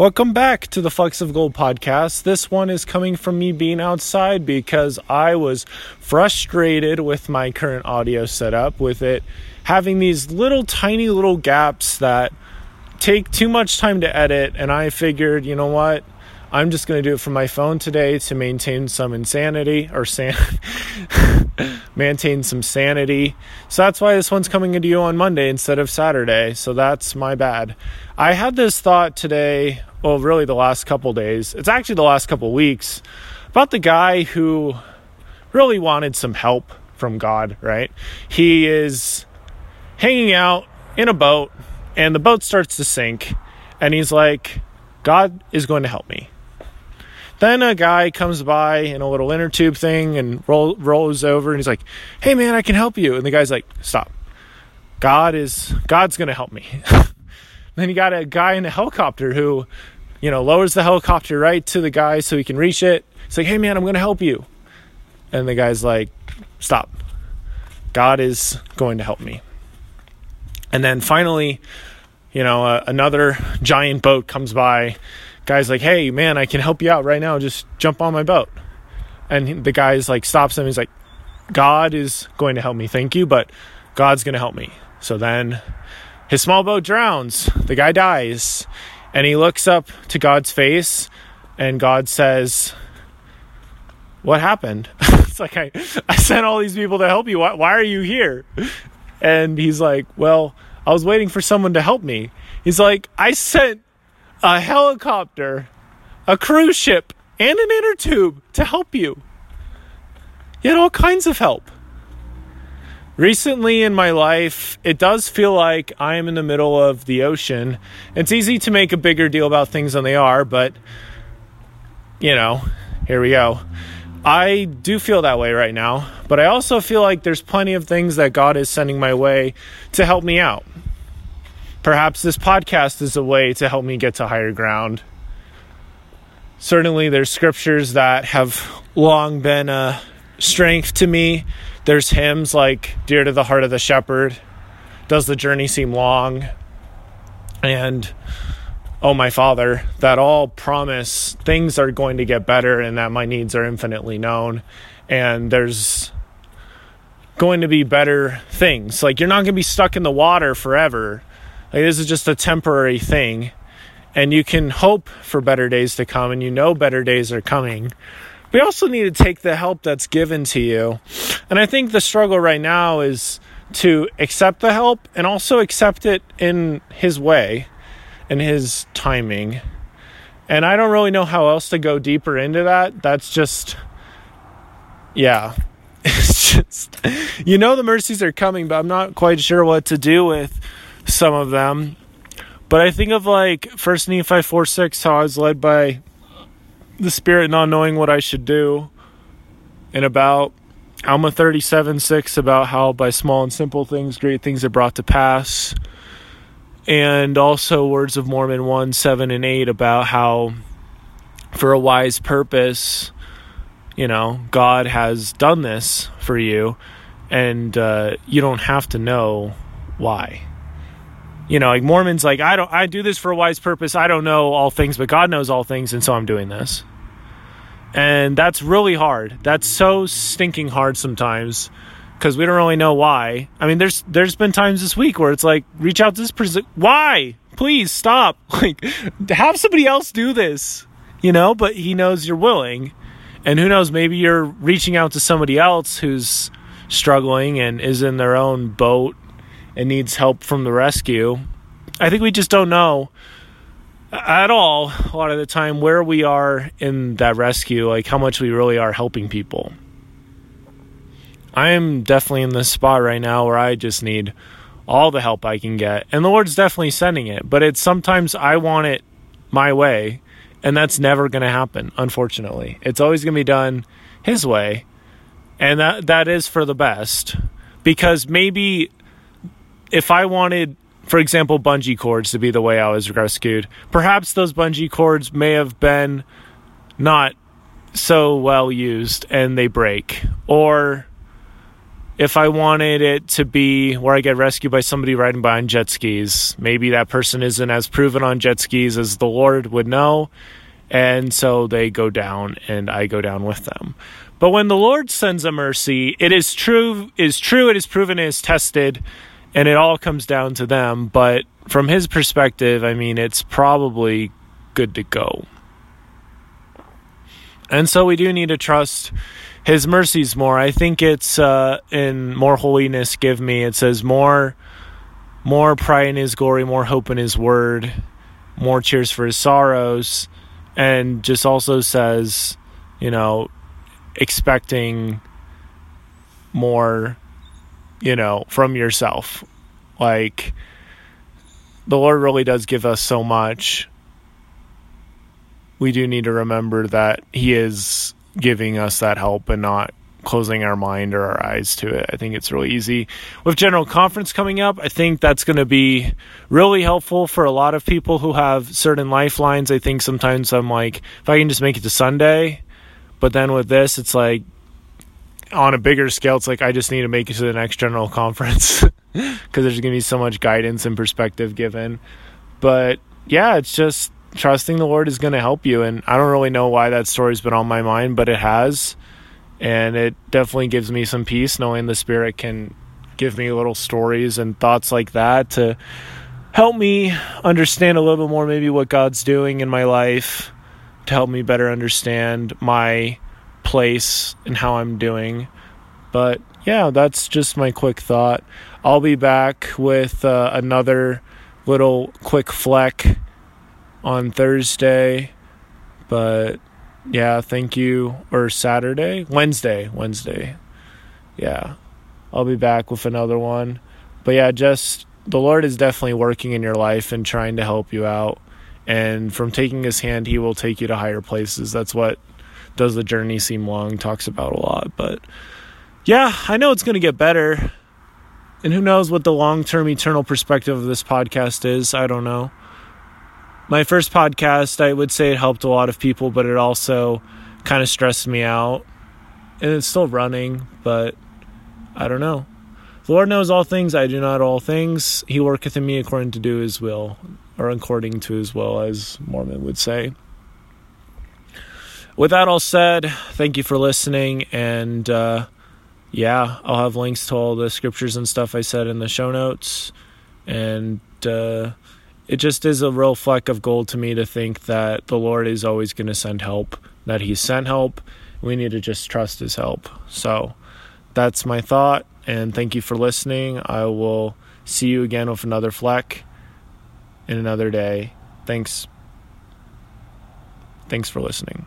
Welcome back to the Flecks of Gold podcast. This one is coming from me being outside because I was frustrated with my current audio setup, with it having these little tiny little gaps that take too much time to edit. And I figured, you know what? I'm just going to do it from my phone today to maintain some insanity or san- maintain some sanity. So that's why this one's coming into you on Monday instead of Saturday. So that's my bad. I had this thought today, well, really the last couple days. It's actually the last couple weeks about the guy who really wanted some help from God, right? He is hanging out in a boat and the boat starts to sink and he's like, God is going to help me. Then a guy comes by in a little inner tube thing and roll, rolls over and he's like, "Hey man, I can help you." And the guy's like, "Stop. God is God's going to help me." then you got a guy in a helicopter who, you know, lowers the helicopter right to the guy so he can reach it. It's like, "Hey man, I'm to help you." And the guy's like, "Stop. God is going to help me." And then finally, you know, uh, another giant boat comes by guy's like, "Hey, man, I can help you out right now. Just jump on my boat." And the guy's like stops him. He's like, "God is going to help me. Thank you, but God's going to help me." So then his small boat drowns. The guy dies. And he looks up to God's face and God says, "What happened?" it's like I I sent all these people to help you. Why, why are you here? And he's like, "Well, I was waiting for someone to help me." He's like, "I sent a helicopter, a cruise ship, and an inner tube to help you. You had all kinds of help. Recently in my life, it does feel like I am in the middle of the ocean. It's easy to make a bigger deal about things than they are, but you know, here we go. I do feel that way right now, but I also feel like there's plenty of things that God is sending my way to help me out. Perhaps this podcast is a way to help me get to higher ground. Certainly, there's scriptures that have long been a strength to me. There's hymns like Dear to the Heart of the Shepherd, Does the Journey Seem Long? And Oh My Father, that all promise things are going to get better and that my needs are infinitely known. And there's going to be better things. Like, you're not going to be stuck in the water forever like this is just a temporary thing. And you can hope for better days to come and you know better days are coming. We also need to take the help that's given to you. And I think the struggle right now is to accept the help and also accept it in his way, in his timing. And I don't really know how else to go deeper into that. That's just, yeah. It's just, you know, the mercies are coming, but I'm not quite sure what to do with some of them. But I think of like First Nephi 4 6, how I was led by the Spirit not knowing what I should do. And about Alma 37 6, about how by small and simple things, great things are brought to pass. And also Words of Mormon 1 7 and 8, about how for a wise purpose, you know, God has done this for you. And uh, you don't have to know why you know, like Mormons, like I don't, I do this for a wise purpose. I don't know all things, but God knows all things, and so I'm doing this. And that's really hard. That's so stinking hard sometimes because we don't really know why. I mean, there's there's been times this week where it's like, reach out to this person. Why? Please stop. Like, have somebody else do this. You know, but he knows you're willing, and who knows? Maybe you're reaching out to somebody else who's struggling and is in their own boat and needs help from the rescue. I think we just don't know at all a lot of the time where we are in that rescue, like how much we really are helping people. I am definitely in this spot right now where I just need all the help I can get. And the Lord's definitely sending it, but it's sometimes I want it my way, and that's never going to happen, unfortunately. It's always going to be done his way, and that that is for the best because maybe if I wanted, for example, bungee cords to be the way I was rescued, perhaps those bungee cords may have been not so well used and they break. Or if I wanted it to be where I get rescued by somebody riding by on jet skis, maybe that person isn't as proven on jet skis as the Lord would know. And so they go down and I go down with them. But when the Lord sends a mercy, it is true, is true, it is proven, it is tested, and it all comes down to them. But from his perspective, I mean, it's probably good to go. And so we do need to trust his mercies more. I think it's uh, in more holiness give me. It says more more pride in his glory, more hope in his word, more cheers for his sorrows, and just also says, you know, expecting more, you know, from yourself. Like the Lord really does give us so much. We do need to remember that he is giving us that help and not closing our mind or our eyes to it. I think it's really easy. With General Conference coming up, I think that's going to be really helpful for a lot of people who have certain lifelines. I think sometimes I'm like, if I can just make it to Sunday, but then with this, it's like on a bigger scale, it's like I just need to make it to the next General Conference because there's going to be so much guidance and perspective given. But yeah, it's just trusting the Lord is going to help you. And I don't really know why that story's been on my mind, but it has. And it definitely gives me some peace knowing the Spirit can give me little stories and thoughts like that to help me understand a little bit more maybe what God's doing in my life, to help me better understand my place and how I'm doing. But yeah, that's just my quick thought. I'll be back with uh, another little quick fleck on Thursday. But yeah, thank you. Or Saturday? Wednesday. Wednesday. Yeah. I'll be back with another one. But yeah, just the Lord is definitely working in your life and trying to help you out. And from taking his hand, he will take you to higher places. That's what does the journey seem long talks about a lot. But yeah, I know it's going to get better. And who knows what the long term eternal perspective of this podcast is? I don't know my first podcast, I would say it helped a lot of people, but it also kind of stressed me out. And it's still running, but I don't know. The Lord knows all things, I do not all things. He worketh in me according to do his will, or according to his will, as Mormon would say. With that all said, thank you for listening, and uh, yeah, I'll have links to all the scriptures and stuff I said in the show notes. And uh, it just is a real fleck of gold to me to think that the Lord is always going to send help, that He sent help. We need to just trust His help. So that's my thought, and thank you for listening. I will see you again with another fleck in another day. Thanks. Thanks for listening.